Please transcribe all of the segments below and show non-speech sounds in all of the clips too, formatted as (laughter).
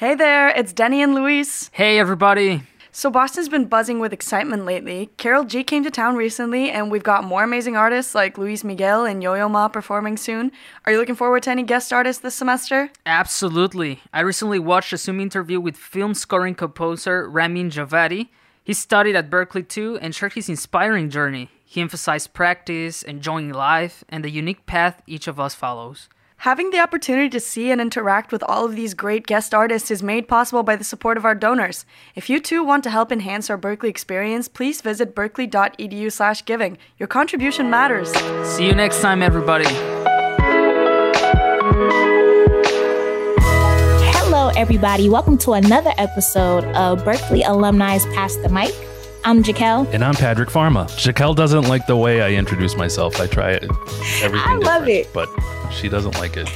Hey there, it's Denny and Luis. Hey, everybody. So, Boston's been buzzing with excitement lately. Karol G came to town recently, and we've got more amazing artists like Luis Miguel and Yo Yo Ma performing soon. Are you looking forward to any guest artists this semester? Absolutely. I recently watched a Zoom interview with film scoring composer Ramin Djawadi. He studied at Berklee too and shared his inspiring journey. He emphasized practice, enjoying life, and the unique path each of us follows. Having the opportunity to see and interact with all of these great guest artists is made possible by the support of our donors. If you too want to help enhance our Berklee experience, please visit berklee.edu/giving. Your contribution matters. See you next time, everybody. Hello, everybody. Welcome to another episode of Berklee Alumni's Pass the Mic. I'm Jaquel. And I'm Patrick Pharma. Jaquel doesn't like the way I introduce myself. I try it everything I love it. But she doesn't like it.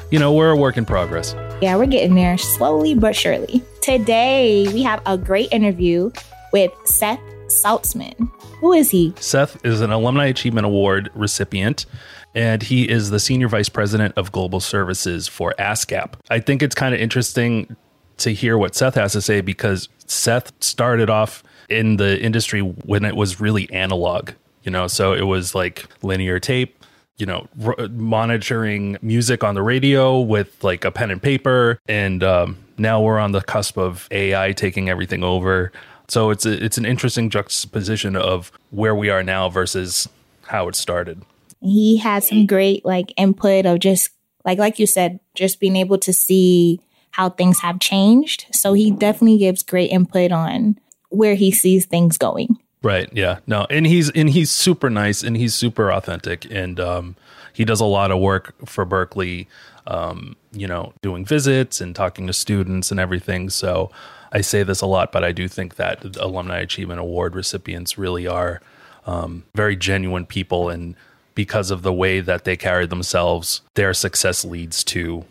(laughs) you know, we're a work in progress. Yeah, we're getting there slowly but surely. Today, we have a great interview with Seth Saltzman. Who is he? Seth is an Alumni Achievement Award recipient, and he is the Senior Vice President of Global Services for ASCAP. I think it's kind of interesting to hear what Seth has to say because Seth started off in the industry when it was really analog, you know, so it was like linear tape, you know, r- monitoring music on the radio with like a pen and paper. And um, now we're on the cusp of AI taking everything over. So it's a, it's an interesting juxtaposition of where we are now versus how it started. He had some great like input of just like like you said, just being able to see how things have changed. So he definitely gives great input on where he sees things going. Right. Yeah. No. And he's and he's super nice and he's super authentic and um, he does a lot of work for Berklee. Um, you know, doing visits and talking to students and everything. So I say this a lot, but I do think that alumni achievement award recipients really are um, very genuine people, and because of the way that they carry themselves, their success leads to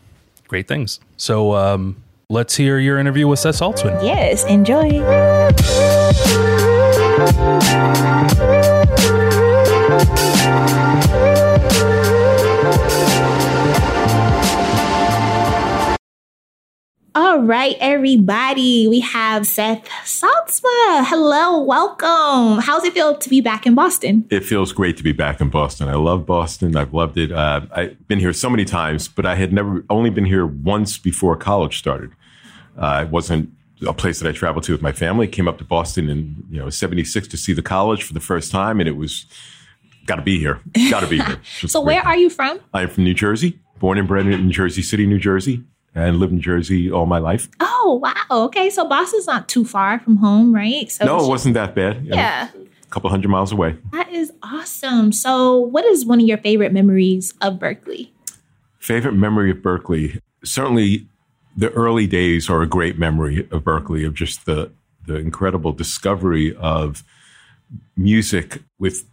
great things. So um, let's hear your interview with Seth Saltzman. Yes, enjoy. All right, everybody. We have Seth Saltzman. Hello, welcome. How's it feel to be back in Boston? It feels great to be back in Boston. I love Boston. I've loved it. Uh, I've been here so many times, but I had never only been here once before college started. Uh, it wasn't a place that I traveled to with my family. Came up to Boston in you know '76 to see the college for the first time, and it was got to be here. Got to be here. (laughs) So, where are you from? I'm from New Jersey, born and bred in Jersey City, New Jersey, and lived in Jersey all my life. Oh, wow. Okay, so Boston's not too far from home, right? So No, it wasn't that bad. Know, Yeah, a couple hundred miles away. that is awesome. So, what is one of your favorite memories of Berklee? Favorite memory of Berklee? Certainly, the early days are a great memory of Berklee, of just the the incredible discovery of music with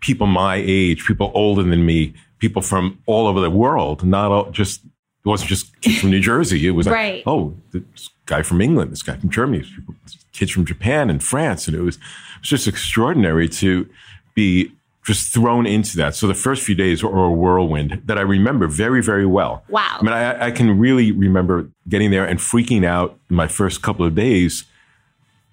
people my age, people older than me, people from all over the world. Not all, just it wasn't just kids from New (laughs) Jersey. It was like, oh, this guy from England, this guy from Germany, people, kids from Japan and France, and it was, it was just extraordinary to be just thrown into that. So the first few days were a whirlwind that I remember very, very well. Wow. I mean, I, I can really remember getting there and freaking out in my first couple of days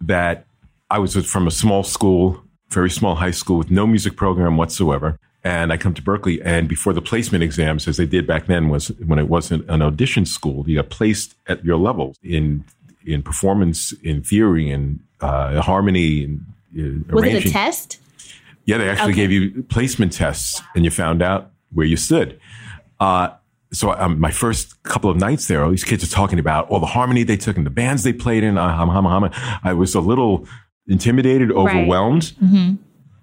that I was from a small school, very small high school with no music program whatsoever. And I come to Berklee, and before the placement exams, as they did back then, was when it wasn't an audition school, you got placed at your levels in in performance, in theory, in uh, harmony, and uh, Was it a test? Yeah, they actually Okay. gave you placement tests, and you found out where you stood. Uh, so um, my first couple of nights there, all these kids are talking about all the harmony they took and the bands they played in. Uh, hum, hum, hum. I was a little intimidated, overwhelmed,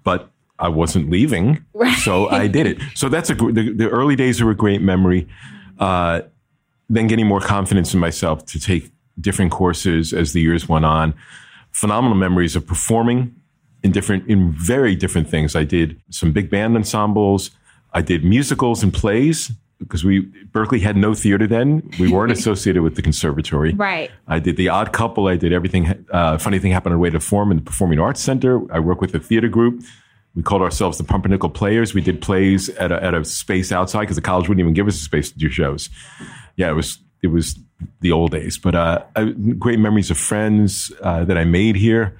but I wasn't leaving, so I did it. So that's a the, the early days are a great memory. Uh, then getting more confidence in myself to take different courses as the years went on. Phenomenal memories of performing in different, in very different things. I did some big band ensembles. I did musicals and plays because we Berklee had no theater then. We weren't (laughs) associated with the conservatory. Right. I did the Odd Couple. I did everything. Uh, funny thing happened on the way to form in the Performing Arts Center. I work with a theater group. We called ourselves the Pumpernickel Players. We did plays at a, at a space outside because the college wouldn't even give us a space to do shows. Yeah, it was it was the old days. But uh, I, great memories of friends uh, that I made here,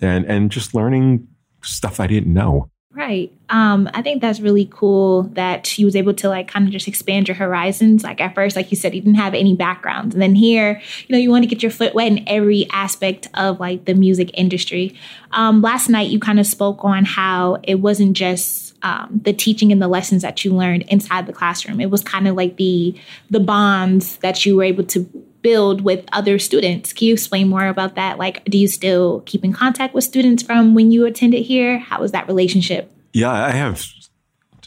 and and just learning stuff I didn't know. Right. Um, I think that's really cool that she was able to like kind of just expand your horizons. Like at first, like you said, you didn't have any background. And then here, you know, you want to get your foot wet in every aspect of like the music industry. Um, last night you kind of spoke on how it wasn't just um, the teaching and the lessons that you learned inside the classroom. It was kind of like the the bonds that you were able to build with other students. Can you explain more about that? Like, do you still keep in contact with students from when you attended here? How was that relationship? Yeah, I have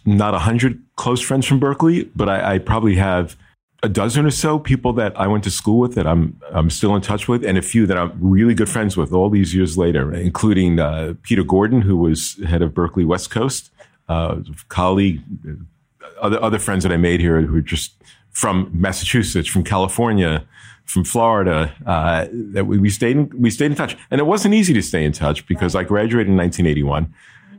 not a hundred close friends from Berklee, but I, I, probably have a dozen or so people that I went to school with that I'm I'm still in touch with, and a few that I'm really good friends with all these years later, including uh, Peter Gordon, who was head of Berklee West Coast, uh, colleague, other other friends that I made here who are just from Massachusetts, from California, from Florida. Uh, that we, we stayed in, we stayed in touch, and it wasn't easy to stay in touch because I graduated in 1981.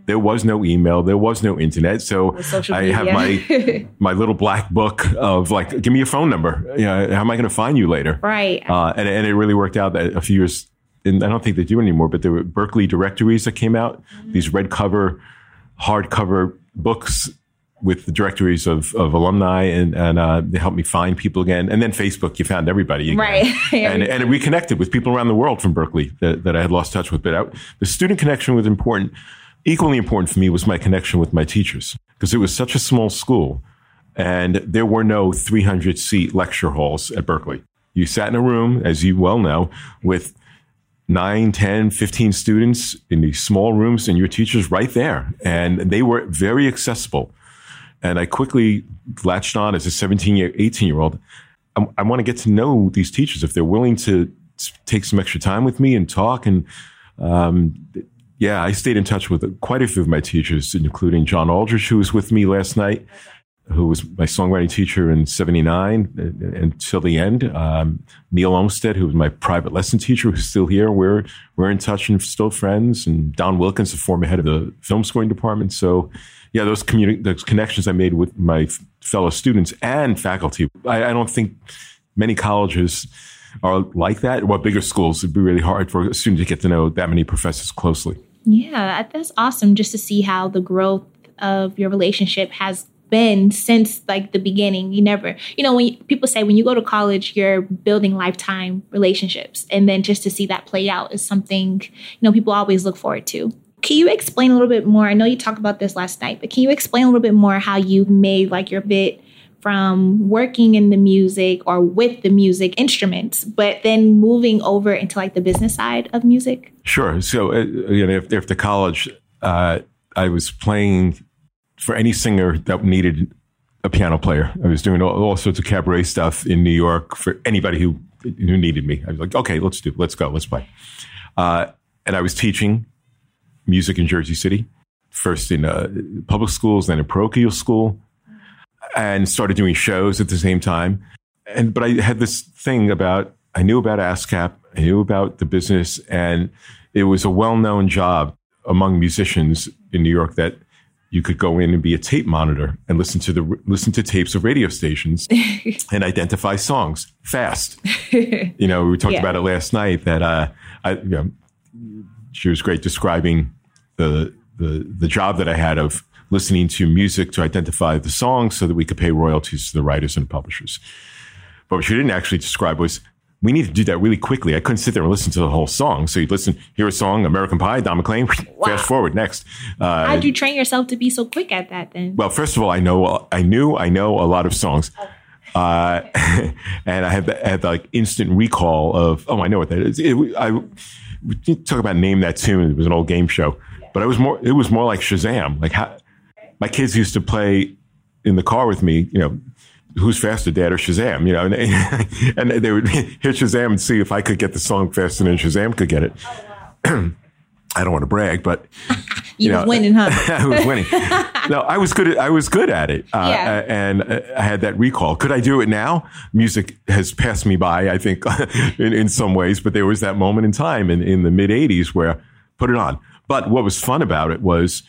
There was no email, there was no internet, so I have my (laughs) my little black book of like, give me your phone number. You know, how am I going to find you later? Right. Uh, and and it really worked out that a few years. And I don't think they do anymore, but there were Berklee directories that came out. Mm-hmm. These red cover, hardcover books with the directories of, of alumni and, and uh, they helped me find people again. And then Facebook, you found everybody again. Right. (laughs) and, and it reconnected with people around the world from Berklee that, that I had lost touch with. But I, the student connection was important. Equally important for me was my connection with my teachers because it was such a small school and there were no 300 seat lecture halls at Berklee. You sat in a room, as you well know, with 9, 10, 15 students in these small rooms and your teachers right there. And they were very accessible and I quickly latched on as a 17 year, 18 year old. I, I want to get to know these teachers if they're willing to take some extra time with me and talk. And um, yeah, I stayed in touch with quite a few of my teachers, including John Aldrich, who was with me last night, who was my songwriting teacher in 79 uh, until the end. Um, Neil Olmsted, who was my private lesson teacher, who's still here. We're, we're in touch and still friends. And Don Wilkins, the former head of the film scoring department. So, yeah, those communi- those connections I made with my f- fellow students and faculty. I, I, don't think many colleges are like that. Well, bigger schools, it'd be really hard for a student to get to know that many professors closely. Yeah, that's awesome just to see how the growth of your relationship has been since like the beginning. You never, you know, when you, people say when you go to college, you're building lifetime relationships. And then just to see that play out is something, you know, people always look forward to. Can you explain a little bit more? I know you talked about this last night, but can you explain a little bit more how you made like your bit from working in the music or with the music instruments, but then moving over into like the business side of music? Sure. So, uh, you know, if the college, uh, I was playing for any singer that needed a piano player. I was doing all, all, sorts of cabaret stuff in New York for anybody who who needed me. I was like, okay, let's do, let's go, let's play. Uh, and I was teaching music in Jersey City, first in uh, public schools, then in parochial school, and started doing shows at the same time. And but I had this thing about I knew about ASCAP, I knew about the business, and it was a well-known job among musicians in New York that you could go in and be a tape monitor and listen to the listen to tapes of radio stations (laughs) and identify songs fast. (laughs) you know, we talked yeah. about it last night that uh, I, you know, she was great describing the, the, the job that I had of listening to music to identify the songs so that we could pay royalties to the writers and publishers. But what she didn't actually describe was we need to do that really quickly. I couldn't sit there and listen to the whole song. So you'd listen, hear a song, American Pie, Don McLean, (laughs) wow. fast forward, next. Uh, How'd you train yourself to be so quick at that then? Well, first of all, I know, I knew, I know a lot of songs. Uh, (laughs) and I had, the, I had the, like instant recall of, oh, I know what that is. It, I, we talk about name that tune. It was an old game show. But it was more, it was more like Shazam. Like how, my kids used to play in the car with me, you know, who's faster, dad or Shazam, you know, and, (laughs) and they would hit Shazam and see if I could get the song faster than Shazam could get it. (clears throat) I don't want to brag, but (laughs) you, you know, was winning, huh? (laughs) I was winning. no, I was good. At, I was good at it, uh, yeah. and I had that recall. Could I do it now? Music has passed me by, I think, in, in some ways. But there was that moment in time in, in the mid '80s where put it on. But what was fun about it was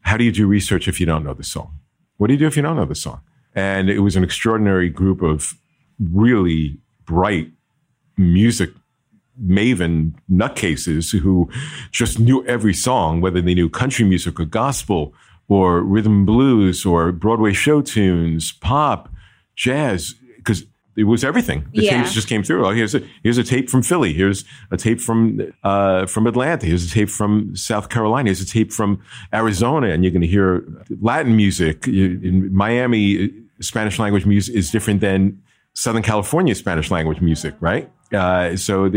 how do you do research if you don't know the song? What do you do if you don't know the song? And it was an extraordinary group of really bright music maven nutcases who just knew every song, whether they knew country music or gospel or rhythm and blues or Broadway show tunes, pop, jazz, because it was everything. The Yeah. tapes just came through. Oh, here's a here's a tape from Philly. Here's a tape from uh, from Atlanta. Here's a tape from South Carolina. Here's a tape from Arizona, and you're going to hear Latin music. In Miami, Spanish language music is different than Southern California Spanish language music, right? Uh, so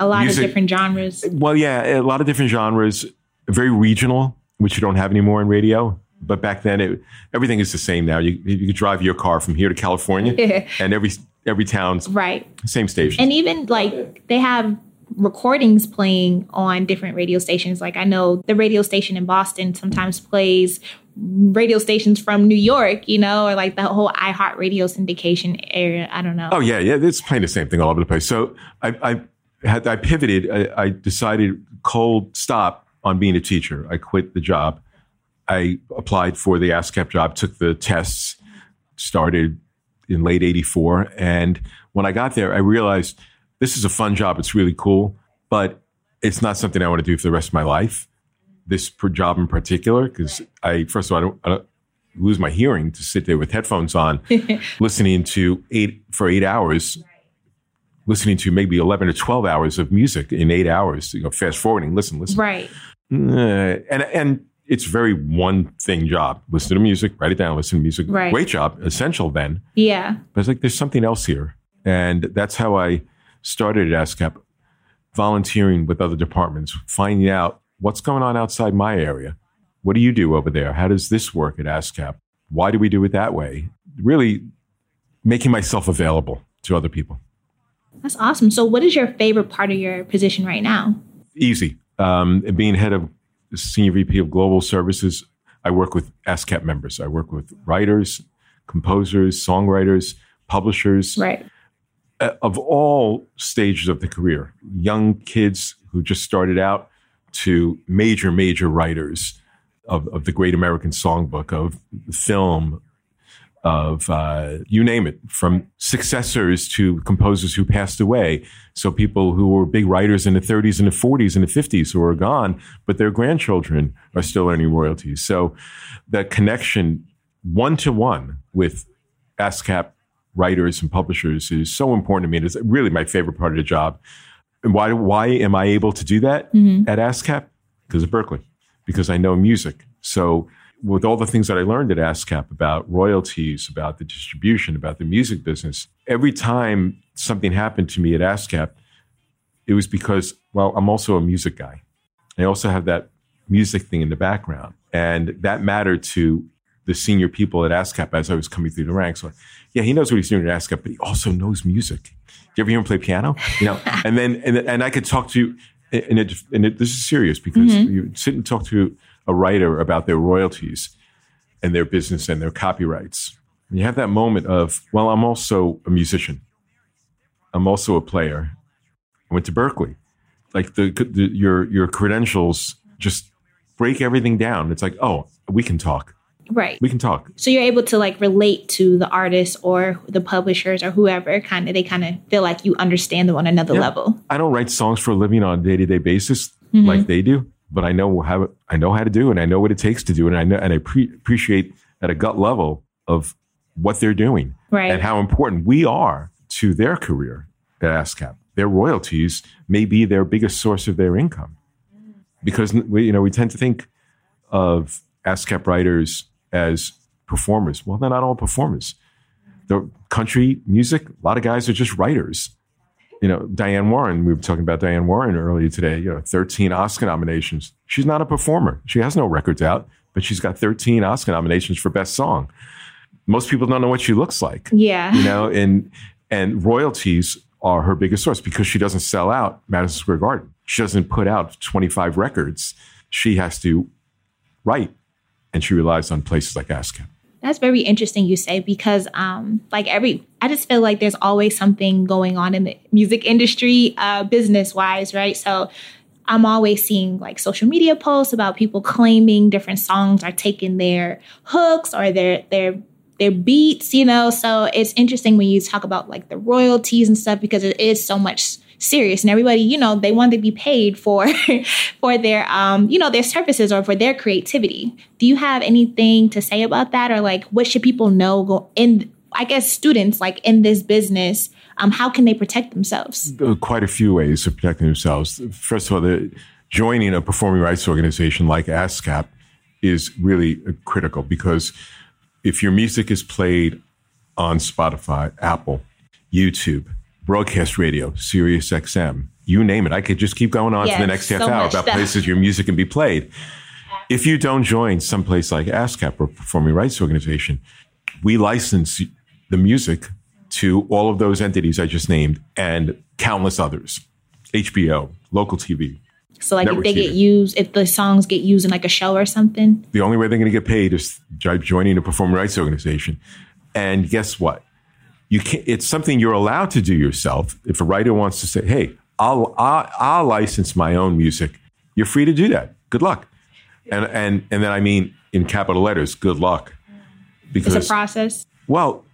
A lot music- of different genres. well, yeah, a lot of different genres, very regional, which you don't have anymore in radio. But back then, it, everything is the same now. You you could drive your car from here to California, (laughs) and every every town's Right. same station. And even like they have recordings playing on different radio stations. Like I know the radio station in Boston sometimes plays radio stations from New York, you know, or like the whole iHeart radio syndication area. I don't know. Oh yeah, yeah, it's playing the same thing all over the place. So I, I had I pivoted. I, I decided cold stop on being a teacher. I quit the job. I applied for the ASCAP job, took the tests, started in late '84, and when I got there, I realized this is a fun job. It's really cool, but it's not something I want to do for the rest of my life. This per job in particular, because I first of all I don't, I don't lose my hearing to sit there with headphones on, (laughs) listening to eight for eight hours, listening to maybe eleven or twelve hours of music in eight hours. You know, fast forwarding, listen, listen, Right. Uh, and and it's very one thing job. Listen to music, write it down, listen to music. Right. Great job, essential then. Yeah. But it's like there's something else here, and that's how I started at ASCAP, volunteering with other departments, finding out what's going on outside my area. What do you do over there? How does this work at ASCAP? Why do we do it that way? Really making myself available to other people. That's awesome. So what is your favorite part of your position right now? Easy. Um, being head of senior VP of global services, I work with ASCAP members. I work with writers, composers, songwriters, publishers. Right. uh, of all stages of the career, young kids who just started out to major, major writers of, of the great American songbook, of film, of uh, you name it, from successors to composers who passed away. So people who were big writers in the 30s and the 40s and the 50s who are gone, but their grandchildren are still earning royalties. So that connection one to one with ASCAP writers and publishers is so important to me. It's really my favorite part of the job. And why, why am I able to do that mm-hmm. at ASCAP? Because of Berklee, because I know music. So with all the things that I learned at ASCAP about royalties, about the distribution, about the music business, every time something happened to me at ASCAP, it was because, well, I'm also a music guy. I also have that music thing in the background. And that mattered to the senior people at ASCAP as I was coming through the ranks. Like, yeah, he knows what he's doing at ASCAP, but he also knows music. Do You ever hear him play piano? You know, (laughs) and then and, and I could talk to, and it, and it, this is serious because mm-hmm. you sit and talk to a writer about their royalties and their business and their copyrights. And you have that moment of, well, I'm also a musician. I'm also a player. I went to Berklee. Like the, the your your credentials just break everything down. It's like, oh, we can talk. Right. We can talk. So you're able to like relate to the artists or the publishers or whoever kind of they kind of feel like you understand them on another Yeah. level. I don't write songs for a living on a day to day basis mm-hmm. like they do, but I know how I know how to do. And I know what it takes to do it. And I know and I pre- appreciate at a gut level of what they're doing Right. and how important we are to their career at ASCAP. Their royalties may be their biggest source of their income because we, you know we tend to think of ASCAP writers as performers. Well, they're not all performers. The country music, a lot of guys are just writers you know, Diane Warren, we were talking about Diane Warren earlier today, you know, 13 Oscar nominations. She's not a performer. She has no records out, but she's got 13 Oscar nominations for best song. Most people don't know what she looks like, Yeah. you know, and and royalties are her biggest source because she doesn't sell out Madison Square Garden. She doesn't put out 25 records. She has to write and she relies on places like ASCAP. That's very interesting you say because um like every I just feel like there's always something going on in the music industry uh business wise, right? So I'm always seeing like social media posts about people claiming different songs are taking their hooks or their their their beats, you know. So it's interesting when you talk about like the royalties and stuff because it is so much serious. And everybody you know they want to be paid for (laughs) for their um you know their services or for their creativity. Do you have anything to say about that? Or like what should people know go in i guess students like in this business um how can they protect themselves? Uh, Quite a few ways of protecting themselves. First of all, the, joining a performing rights organization like ASCAP is really uh, critical because if your music is played on Spotify, Apple, YouTube, broadcast radio, Sirius XM, you name it. I could just keep going on Yes, for the next half so hour about stuff. places your music can be played. If you don't join someplace like ASCAP or performing rights organization, we license the music to all of those entities I just named and countless others. HBO, local TV. so like if they get used if the songs get used in like a show or something The only way they're going to get paid is by joining a performing rights organization. And guess what? You can It's something you're allowed to do yourself. If a writer wants to say, "Hey, I'll I'll, I'll license my own music," you're free to do that. Good luck. And and and then I mean in capital letters, good luck. Because it's a process Well,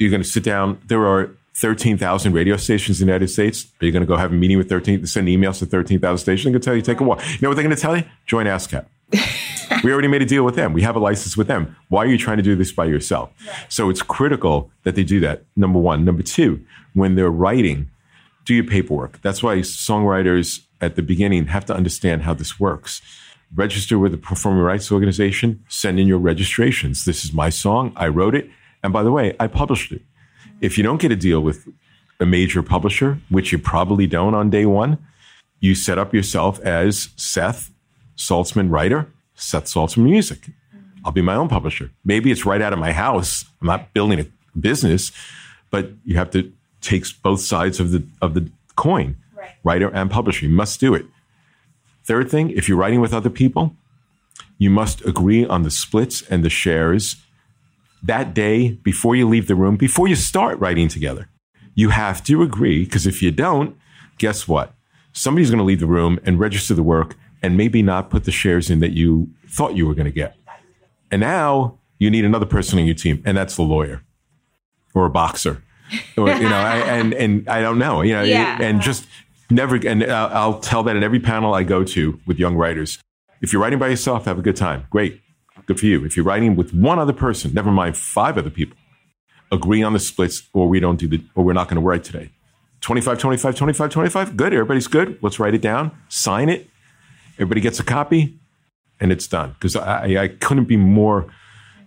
you're going to sit down. There are 13,000 radio stations in the United States. Are you going to go have a meeting with 13, send emails to 13,000 stations? They're going to tell you, take a walk. You know what they're going to tell you? Join ASCAP. (laughs) we already made a deal with them. We have a license with them. Why are you trying to do this by yourself? So it's critical that they do that. Number one. Number two, when they're writing, do your paperwork. That's why songwriters at the beginning have to understand how this works. Register with the Performing Rights Organization, send in your registrations. This is my song. I wrote it. And by the way, I published it. If you don't get a deal with a major publisher, which you probably don't on day one, you set up yourself as Seth Saltzman writer, Seth Saltzman music. I'll be my own publisher. Maybe it's right out of my house. I'm not building a business, but you have to take both sides of the of the coin, writer and publisher. You must do it. Third thing, if you're writing with other people, you must agree on the splits and the shares that day before you leave the room, before you start writing together. You have to agree because if you don't, guess what? Somebody's going to leave the room and register the work and maybe not put the shares in that you thought you were going to get. And now you need another person on your team, and that's the lawyer or a boxer. Or, you know, I, and and I don't know, you know, Yeah. and just never. And I'll, I'll tell that in every panel I go to with young writers. If you're writing by yourself, have a good time. Great, good for you. If you're writing with one other person, never mind five other people, agree on the splits, or we don't do the, or we're not going to write today. 25, 25, 25, 25. Good. Everybody's good. Let's write it down, sign it. Everybody gets a copy, and it's done. Because I, I couldn't be more.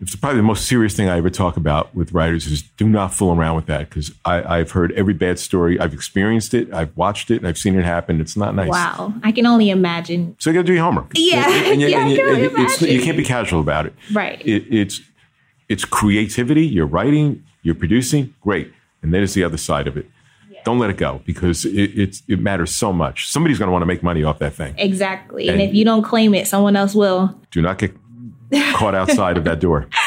It's probably the most serious thing I ever talk about with writers is do not fool around with that because I've heard every bad story. I've experienced it. I've watched it. And I've seen it happen. It's not nice. wow i can only imagine So you got to do your homework. Yeah. And, (laughs) Yeah, and I you- can and, imagine. you can't be casual about it. Right. It, it's it's creativity. You're writing. You're producing. Great. And then there's the other side of it. Don't let it go because it, it's it matters so much. Somebody's going to want to make money off that thing. exactly and And- if you don't claim it someone else will Do not get caught outside of that door. (laughs)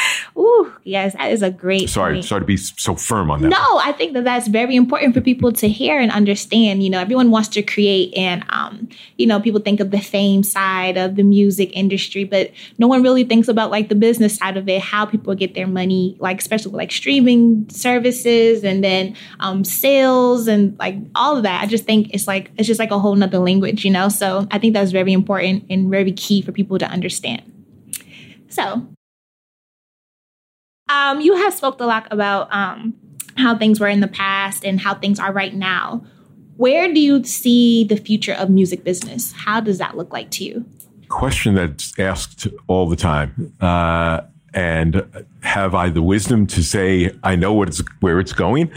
Ooh, yes that is a great Sorry, point. sorry to be so firm on that. No, I think that that's very important for people to hear and understand. You know, everyone wants to create, and um, you know, people think of the fame side of the music industry, but no one really thinks about like the business side of it, how people get their money, like especially with, like streaming services and then um, sales and like all of that. I just think it's like it's just like a whole nother language, you know. So I think that's very important and very key for people to understand. So um, you have spoke a lot about um, how things were in the past and how things are right now. Where do you see the future of music business? How does that look like to you? question that's asked all the time. Uh, and have I the wisdom to say I know what it's, where it's going?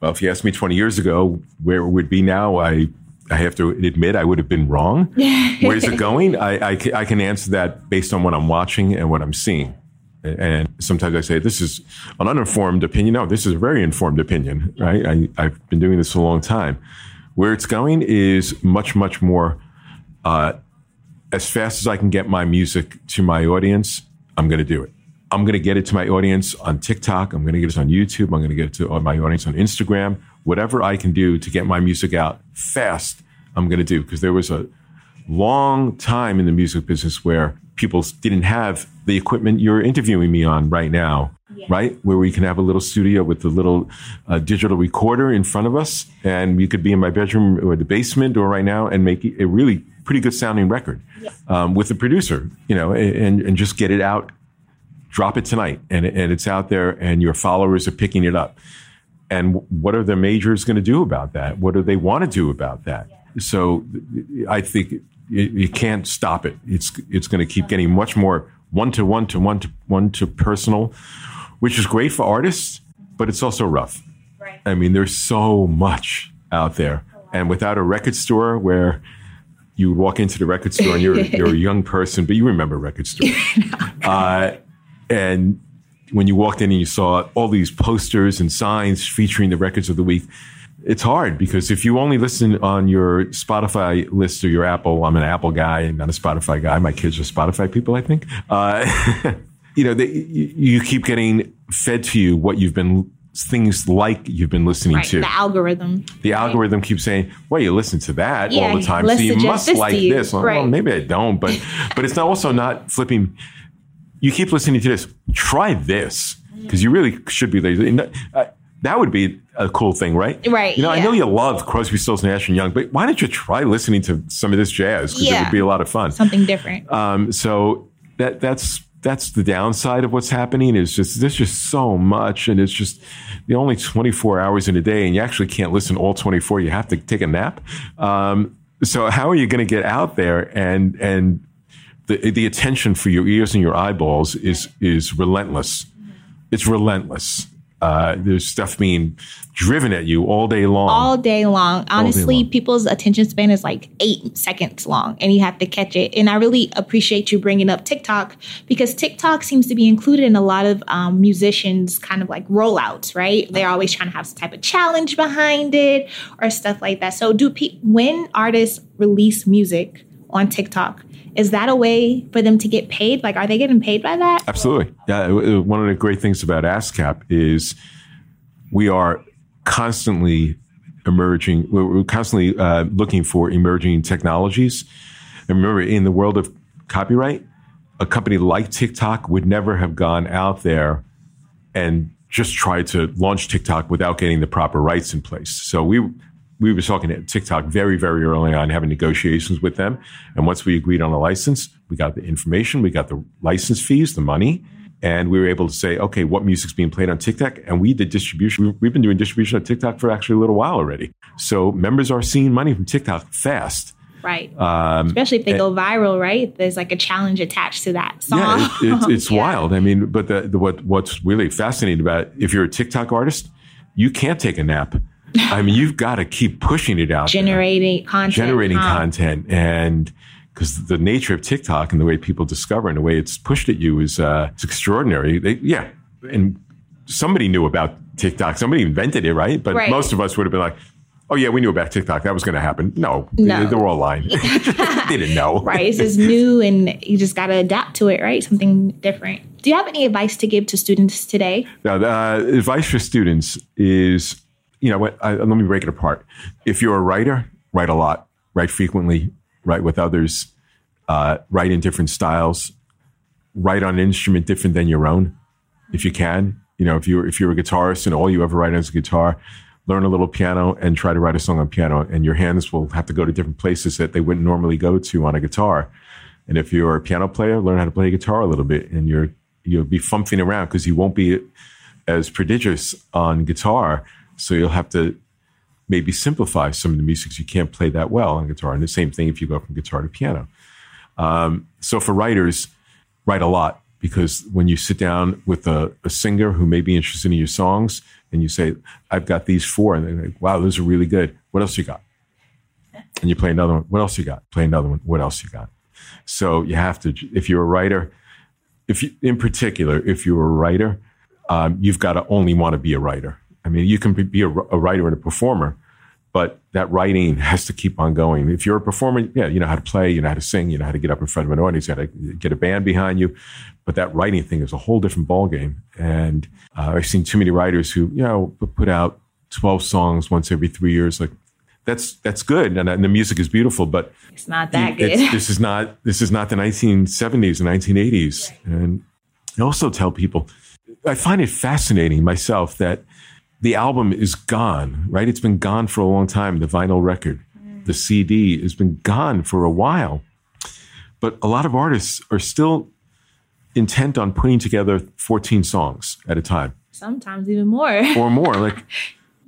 Well, if you asked me 20 years ago where it would be now, I, I have to admit I would have been wrong. (laughs) Where's it going? I, I, I can answer that based on what I'm watching and what I'm seeing. And sometimes I say, this is an uninformed opinion. No, this is a very informed opinion, right? I, I've been doing this a long time. Where it's going is much, much more uh, as fast as I can get my music to my audience, I'm going to do it. I'm going to get it to my audience on TikTok. I'm going to get it on YouTube. I'm going to get it to my audience on Instagram. Whatever I can do to get my music out fast, I'm going to do. Because there was a long time in the music business where people didn't have the equipment you're interviewing me on right now. right? Where we can have a little studio with a little uh, digital recorder in front of us, and you could be in my bedroom or the basement or right now and make a really pretty good sounding record um, with the producer, you know, and, and just get it out, drop it tonight, and, and it's out there, and your followers are picking it up. And what are the majors going to do about that? What do they want to do about that? So I think you, you can't stop it. It's it's going to keep getting much more one to one to one to one to personal, which is great for artists, but it's also rough. Right. I mean, there's so much out there, and without a record store where you walk into the record store and you're (laughs) you're a young person, but you remember record stores, (laughs) uh, and when you walked in and you saw all these posters and signs featuring the records of the week, it's hard because if you only listen on your Spotify list or your Apple, I'm an Apple guy and not a Spotify guy. My kids are Spotify people, I think. Uh, (laughs) you know, they, you keep getting fed to you what you've been things like you've been listening Right. to. The algorithm. The algorithm keeps saying, "Well, you listen to that Yeah, all the time, so you must this like you." this." Well, Right. maybe I don't, but (laughs) but it's not also not flipping. You keep listening to this. Try this because you really should be lazy. That would be a cool thing, right? Right, You know, I know you love Crosby, Stills, Nash and Young, but why don't you try listening to some of this jazz? Because it would be a lot of fun. Something different. Um, so that that's that's the downside of what's happening is just there's just so much and it's just the only 24 hours in a day and you actually can't listen all 24 you have to take a nap um, so how are you going to get out there and and the the attention for your ears and your eyeballs is is relentless it's relentless uh, there's stuff being driven at you all day long all day long. Honestly, long. people's attention span is like eight seconds long, and you have to catch it. And I really appreciate you bringing up TikTok because TikTok seems to be included in a lot of um, musicians' kind of like rollouts, right? They're always trying to have some type of challenge behind it or stuff like that. So, do pe- when artists release music on TikTok? Is that a way for them to get paid? Like, are they getting paid by that? Absolutely. Yeah. One of the great things about ASCAP is we are constantly emerging, we're we're constantly uh, looking for emerging technologies. And remember, in the world of copyright, a company like TikTok would never have gone out there and just tried to launch TikTok without getting the proper rights in place. So we we were talking to TikTok very, very early on, having negotiations with them. And once we agreed on a license, we got the information, we got the license fees, the money, and we were able to say, okay, what music's being played on TikTok? And we did distribution. We- We've been doing distribution on TikTok for actually a little while already. So members are seeing money from TikTok fast. Right. Um, Especially if they go viral, right? There's like a challenge attached to that song. Yeah, it, it's, it's (laughs) Yeah. wild. I mean, but the, the what what's really fascinating about it, if you're a TikTok artist, you can't take a nap. I mean, you've got to keep pushing it out, there, generating content. generating huh? content, and because the nature of TikTok and the way people discover and the way it's pushed at you is uh, it's extraordinary. They, yeah, and somebody knew about TikTok. Somebody invented it, right? But Right. most of us would have been like. Oh yeah, we knew about TikTok. That was going to happen. No, No. They, they were all lying. (laughs) (laughs) they didn't know. Right. It's just new and you just got to adapt to it, right? Something different. Do you have any advice to give to students today? Now, the uh, advice for students is, you know, what? I, let me break it apart. If you're a writer, write a lot, write frequently, write with others, uh, write in different styles, write on an instrument different than your own, if you can. You know, if you're if you're a guitarist and all you ever write on is a guitar, learn a little piano and try to write a song on piano, and your hands will have to go to different places that they wouldn't normally go to on a guitar. And if you're a piano player, learn how to play guitar a little bit, and you're you'll be fumping around because you won't be as prodigious on guitar. So you'll have to maybe simplify some of the music 'cause you can't play that well on guitar. And the same thing if you go from guitar to piano. Um, so for writers, write a lot because when you sit down with a, a singer who may be interested in your songs and you say, I've got these four, and they're like, wow, those are really good. What else you got? And you play another one. What else you got? Play another one. What else you got? So you have to, if you're a writer, if you, in particular, if you're a writer, um, you've got to only want to be a writer. I mean, you can be- a, a writer and a performer, but that writing (laughs) has to keep on going. If you're a performer, yeah, you know how to play, you know how to sing, you know how to get up in front of an audience, you know how to get a band behind you. But that writing thing is a whole different ballgame. And uh, I've seen too many writers who, you know, put out 12 songs once every three years. Like, that's that's good, and, and the music is beautiful, but It's not that good. this is not this is not the 1970s and 1980s. And I also tell people I find it fascinating myself that the album is gone, right? It's been gone for a long time. The vinyl record, the CD has been gone for a while. But a lot of artists are still intent on putting together 14 songs at a time Sometimes even more. (laughs) or more. Like,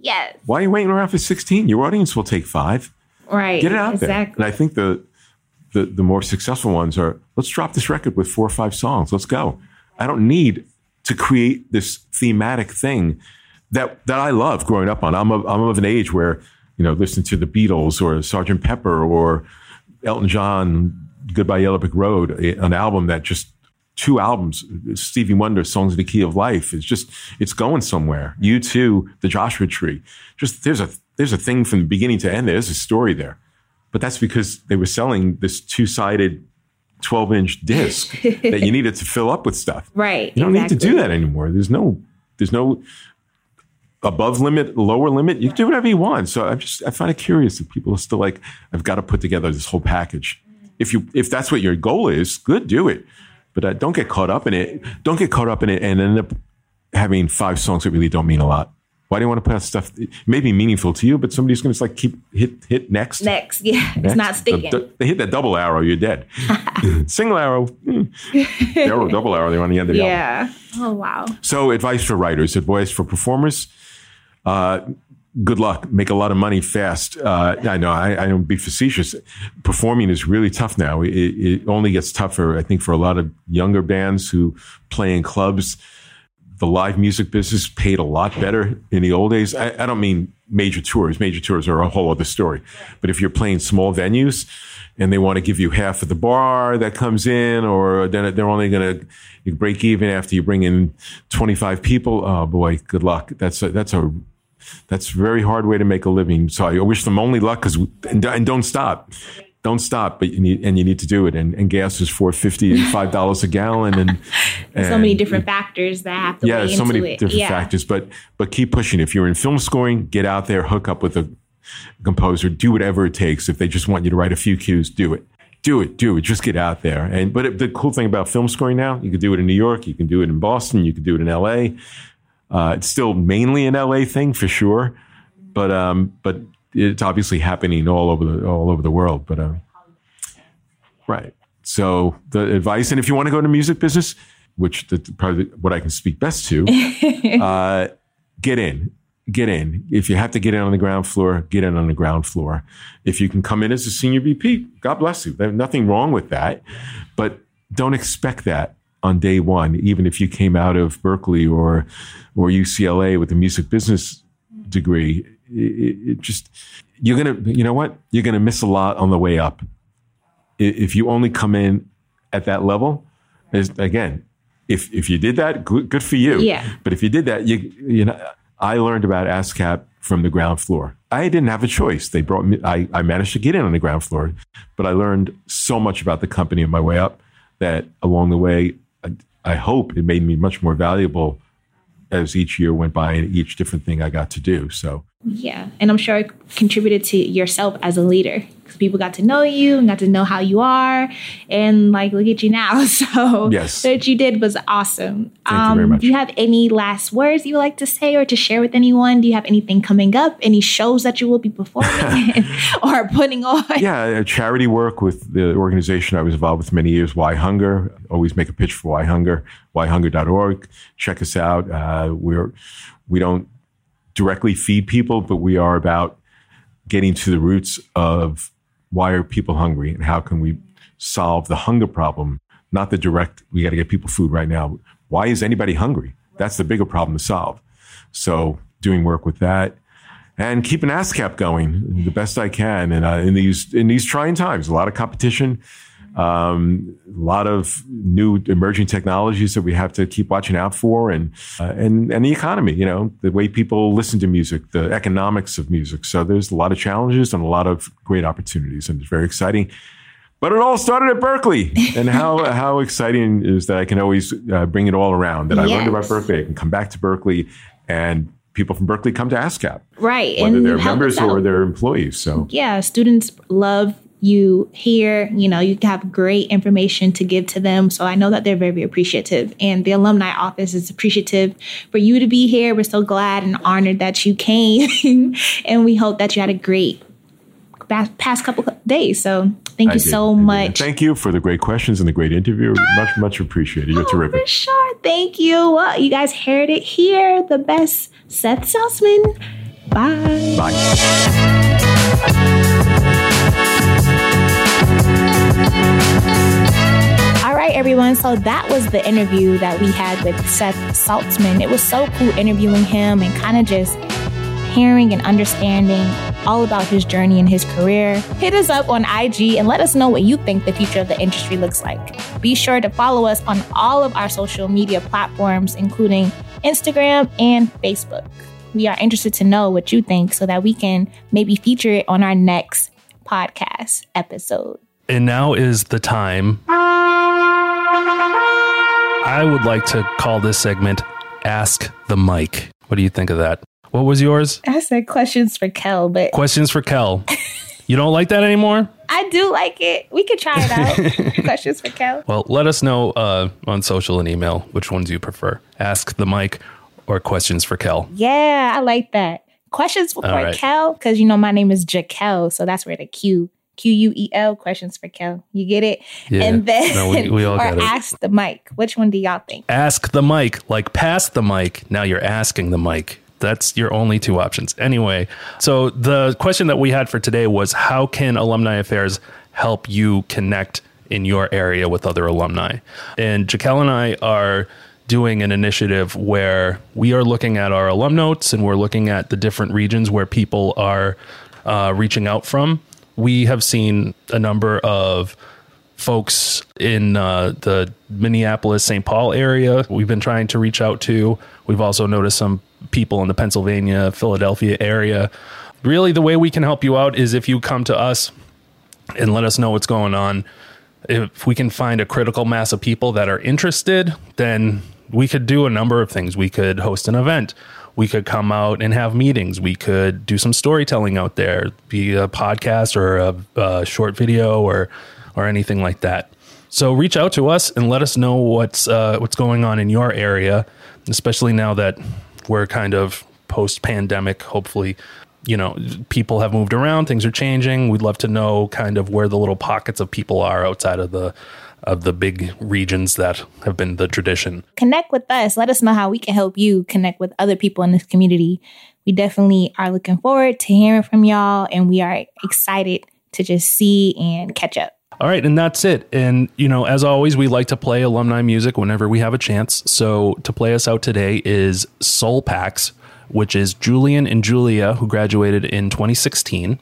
yes. why are you waiting around for 16? Your audience will take five. Right. Get it out there. exactly. And I think the, the the more successful ones are let's drop this record with four or five songs. Let's go. I don't need to create this thematic thing that that I love growing up on. I'm of, I'm of an age where you know listen to the Beatles or Sgt. Pepper or Elton John, Goodbye Yellow Brick Road, an album that just two albums, Stevie Wonder, Songs of the Key of Life. It's just it's going somewhere. U2, the Joshua Tree. Just there's a there's a thing from beginning to end. There's a story there, but that's because they were selling this two sided. 12 inch disc (laughs) that you needed to fill up with stuff. Right. You don't need to do that anymore. There's no, there's no above limit, lower limit. You can do whatever you want. So I'm just, I find it curious that people are still like, I've got to put together this whole package. If you, if that's what your goal is, good, do it. But uh, don't get caught up in it. Don't get caught up in it and end up having five songs that really don't mean a lot. Why do you want to put out stuff? It may be meaningful to you, but somebody's going to just like keep hit hit next. Next. Yeah. It's not sticking. The- the- they hit that double arrow, you're dead. (laughs) Single arrow, mm. arrow, double arrow. They're on the end of the album. yeah. Oh, wow. So, advice for writers, advice for performers. Uh, good luck. Make a lot of money fast. Uh, I know I, I don't be facetious. Performing is really tough now. It, it only gets tougher, I think, for a lot of younger bands who play in clubs. The live music business paid a lot better in the old days. I, I don't mean major tours. Major tours are a whole other story. But if you're playing small venues and they want to give you half of the bar that comes in, or then they're only going to break even after you bring in 25 people, oh boy, good luck. That's a, that's a that's a very hard way to make a living. So I wish them only luck because and, and don't stop. Don't stop, but you need and you need to do it. And, and gas is four fifty and five dollars a gallon, and, and (laughs) So many different factors that have to yeah, so many it. different yeah. factors. But but keep pushing. If you're in film scoring, get out there, hook up with a composer, do whatever it takes. If they just want you to write a few cues, do it. Do it, do it. Just get out there. And but the cool thing about film scoring now, you can do it in New York, you can do it in Boston, you can do it in L.A. Uh, it's still mainly an LA thing for sure, but um, but it's obviously happening all over the all over the world. But um, right. So the advice, and if you want to go into music business, which the, probably what I can speak best to, (laughs) uh, get in, get in. If you have to get in on the ground floor, get in on the ground floor. If you can come in as a senior VP, God bless you. There's nothing wrong with that, but don't expect that on day one, even if you came out of Berklee or or UCLA with a music business degree. It, it just you're gonna, you know what? You're gonna miss a lot on the way up. If you only come in at that level, is again, if if you did that, good, good for you. Yeah. But if you did that, you you know, I learned about ASCAP from the ground floor. I didn't have a choice. They brought me. I, I managed to get in on the ground floor, but I learned so much about the company on my way up that along the way, I, hope it made me much more valuable as each year went by and each different thing I got to do. So Yeah. And I'm sure it contributed to yourself as a leader because people got to know you and got to know how you are. And like, look at you now. (laughs) So, Yes. what you did was awesome. Um, Thank you very much. Do you have any last words you would like to say or to share with anyone? Do you have anything coming up? Any shows that you will be performing (laughs) or putting on? yeah, charity work with the organization I was involved with many years, Why Hunger. Always make a pitch for Why Hunger, whyhunger.org. Check us out. Uh, we're, we don't directly feed people, but we are about getting to the roots of why are people hungry and how can we solve the hunger problem, not the direct, we got to get people food right now. Why is anybody hungry? That's the bigger problem to solve. So doing work with that and keeping ASCAP going the best I can. And uh, in these in these trying times, a lot of competition, um, a lot of new emerging technologies that we have to keep watching out for, and uh, and and the economy. You know, the way people listen to music, the economics of music. So there's a lot of challenges and a lot of great opportunities, and it's very exciting. But it all started at Berklee, and how (laughs) how exciting is that I can always uh, bring it all around. That I learned about Berklee, I can come back to Berklee, and people from Berklee come to ASCAP Right. whether and they're members or they're employees. So yeah, students love you here, you know, you have great information to give to them. So I know that they're very appreciative. And the alumni office is appreciative for you to be here. We're so glad and honored that you came. (laughs) and we hope that you had a great past couple days. So thank you so much. Thank you for the great questions and the great interview. Much, much appreciated. You're oh, terrific. For sure. Thank you. Well, you guys heard it here. The best Seth Saltzman. Bye. Bye. Right, everyone. So that was the interview that we had with Seth Saltzman. It was so cool interviewing him and kind of just hearing and understanding all about his journey and his career. Hit us up on IG and let us know what you think the future of the industry looks like. Be sure to follow us on all of our social media platforms, including Instagram and Facebook. We are interested to know what you think so that we can maybe feature it on our next podcast episode. And now is the time. I would like to call this segment Ask the Mic. What do you think of that? What was yours? I said questions for Kel, but questions for Kel. you don't like that anymore? I do like it. We could try it out. (laughs) questions for Kel. Well, let us know uh, on social and email which ones you prefer. Ask the mic or questions for Kel. Yeah, I like that. Questions for right. Kel, because you know my name is Jaquel, so that's where the Q Q U E L questions for Kel. You get it? Yeah. And then no, we, we all (laughs) or ask the mic. Which one do y'all think? Ask the mic, like pass the mic. Now you're asking the mic. That's your only two options. Anyway, so the question that we had for today was how can alumni affairs help you connect in your area with other alumni? And Jaquel and I are doing an initiative where we are looking at our alum notes and we're looking at the different regions where people are uh, reaching out from we have seen a number of folks in uh, the Minneapolis, St. Paul area we've been trying to reach out to. We've also noticed some people in the Pennsylvania, Philadelphia area. Really, the way we can help you out is if you come to us and let us know what's going on. If we can find a critical mass of people that are interested, then we could do a number of things. We could host an event we could come out and have meetings. We could do some storytelling out there, be a podcast or a, a short video or or anything like that. So reach out to us and let us know what's uh, what's going on in your area, especially now that we're kind of post pandemic. Hopefully, you know people have moved around, things are changing. We'd love to know kind of where the little pockets of people are outside of the of the big regions that have been the tradition. Connect with us. Let us know how we can help you connect with other people in this community. We definitely are looking forward to hearing from y'all, and we are excited to just see and catch up. All right, and that's it. And, you know, as always, we like to play alumni music whenever we have a chance. So to play us out today is Soul Packs, which is Julian and Julia, who graduated in 2016.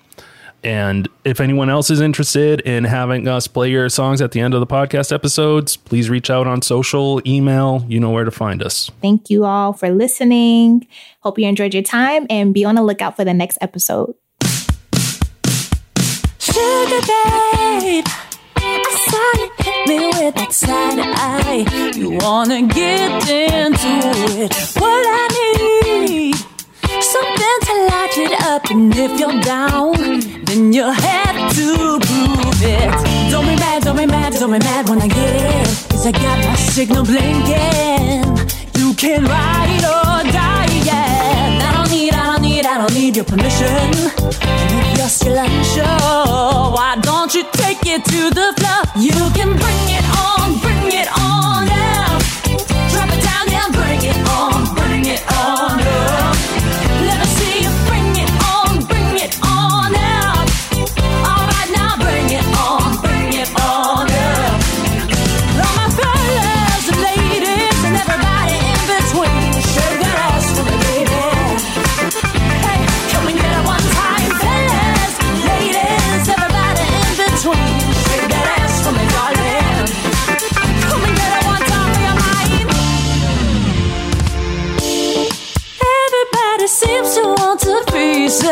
And if anyone else is interested in having us play your songs at the end of the podcast episodes, please reach out on social, email, you know where to find us. Thank you all for listening. Hope you enjoyed your time and be on the lookout for the next episode. Sugar babe, I saw you hit me with that side eye. You wanna get into it? What I need something to light it up. And if you're down, then you have to prove it. Don't be mad, don't be mad, don't be mad when I get it. Cause I got my signal blinking. You can ride it or die, yeah. I don't need, I don't need, I don't need your permission. And if you're still unsure, why don't you take it to the floor? You can bring it on, bring it on now. Drop it down and bring it on, bring it on up.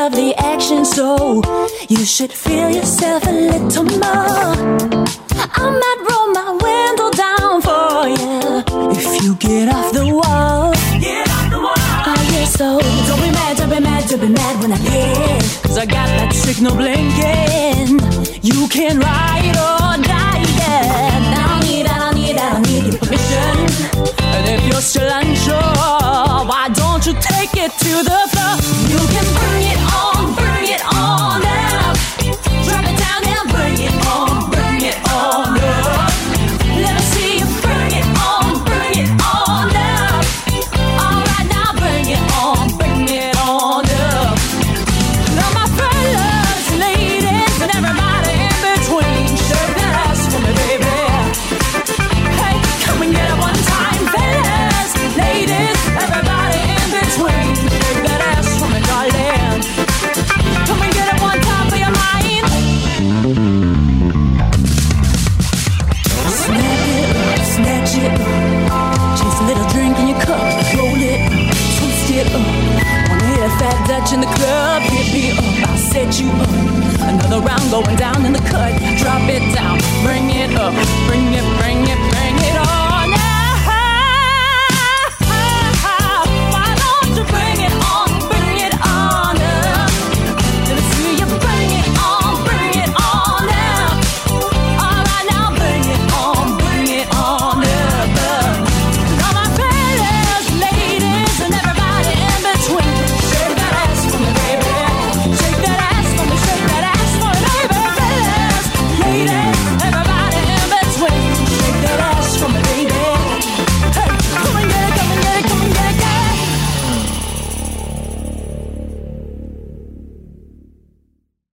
Of the action, so you should feel yourself a little more. I might roll my window down for you if you get off the wall. Get off the wall. Oh, yeah, so don't be mad, don't be mad, don't be mad when I hit. Cause I got that signal blinking. You can ride or die, yeah. I don't need, I don't need, I don't need your permission. And if you're still unsure, it to the floor? You can bring it on,